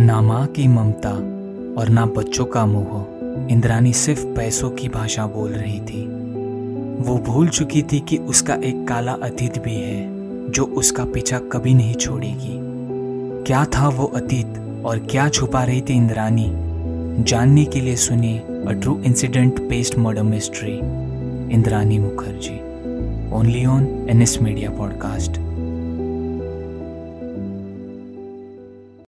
ना माँ की ममता और ना बच्चों का मोह, इंद्रानी सिर्फ़ पैसों की भाषा बोल रही थी। वो भूल चुकी थी कि उसका एक काला अतीत भी है, जो उसका पीछा कभी नहीं छोड़ेगी। क्या था वो अतीत और क्या छुपा रही थी इंद्रानी? जानने के लिए सुनिए a true incident based murder mystery Indrani Mukherjee. Only on N S media podcast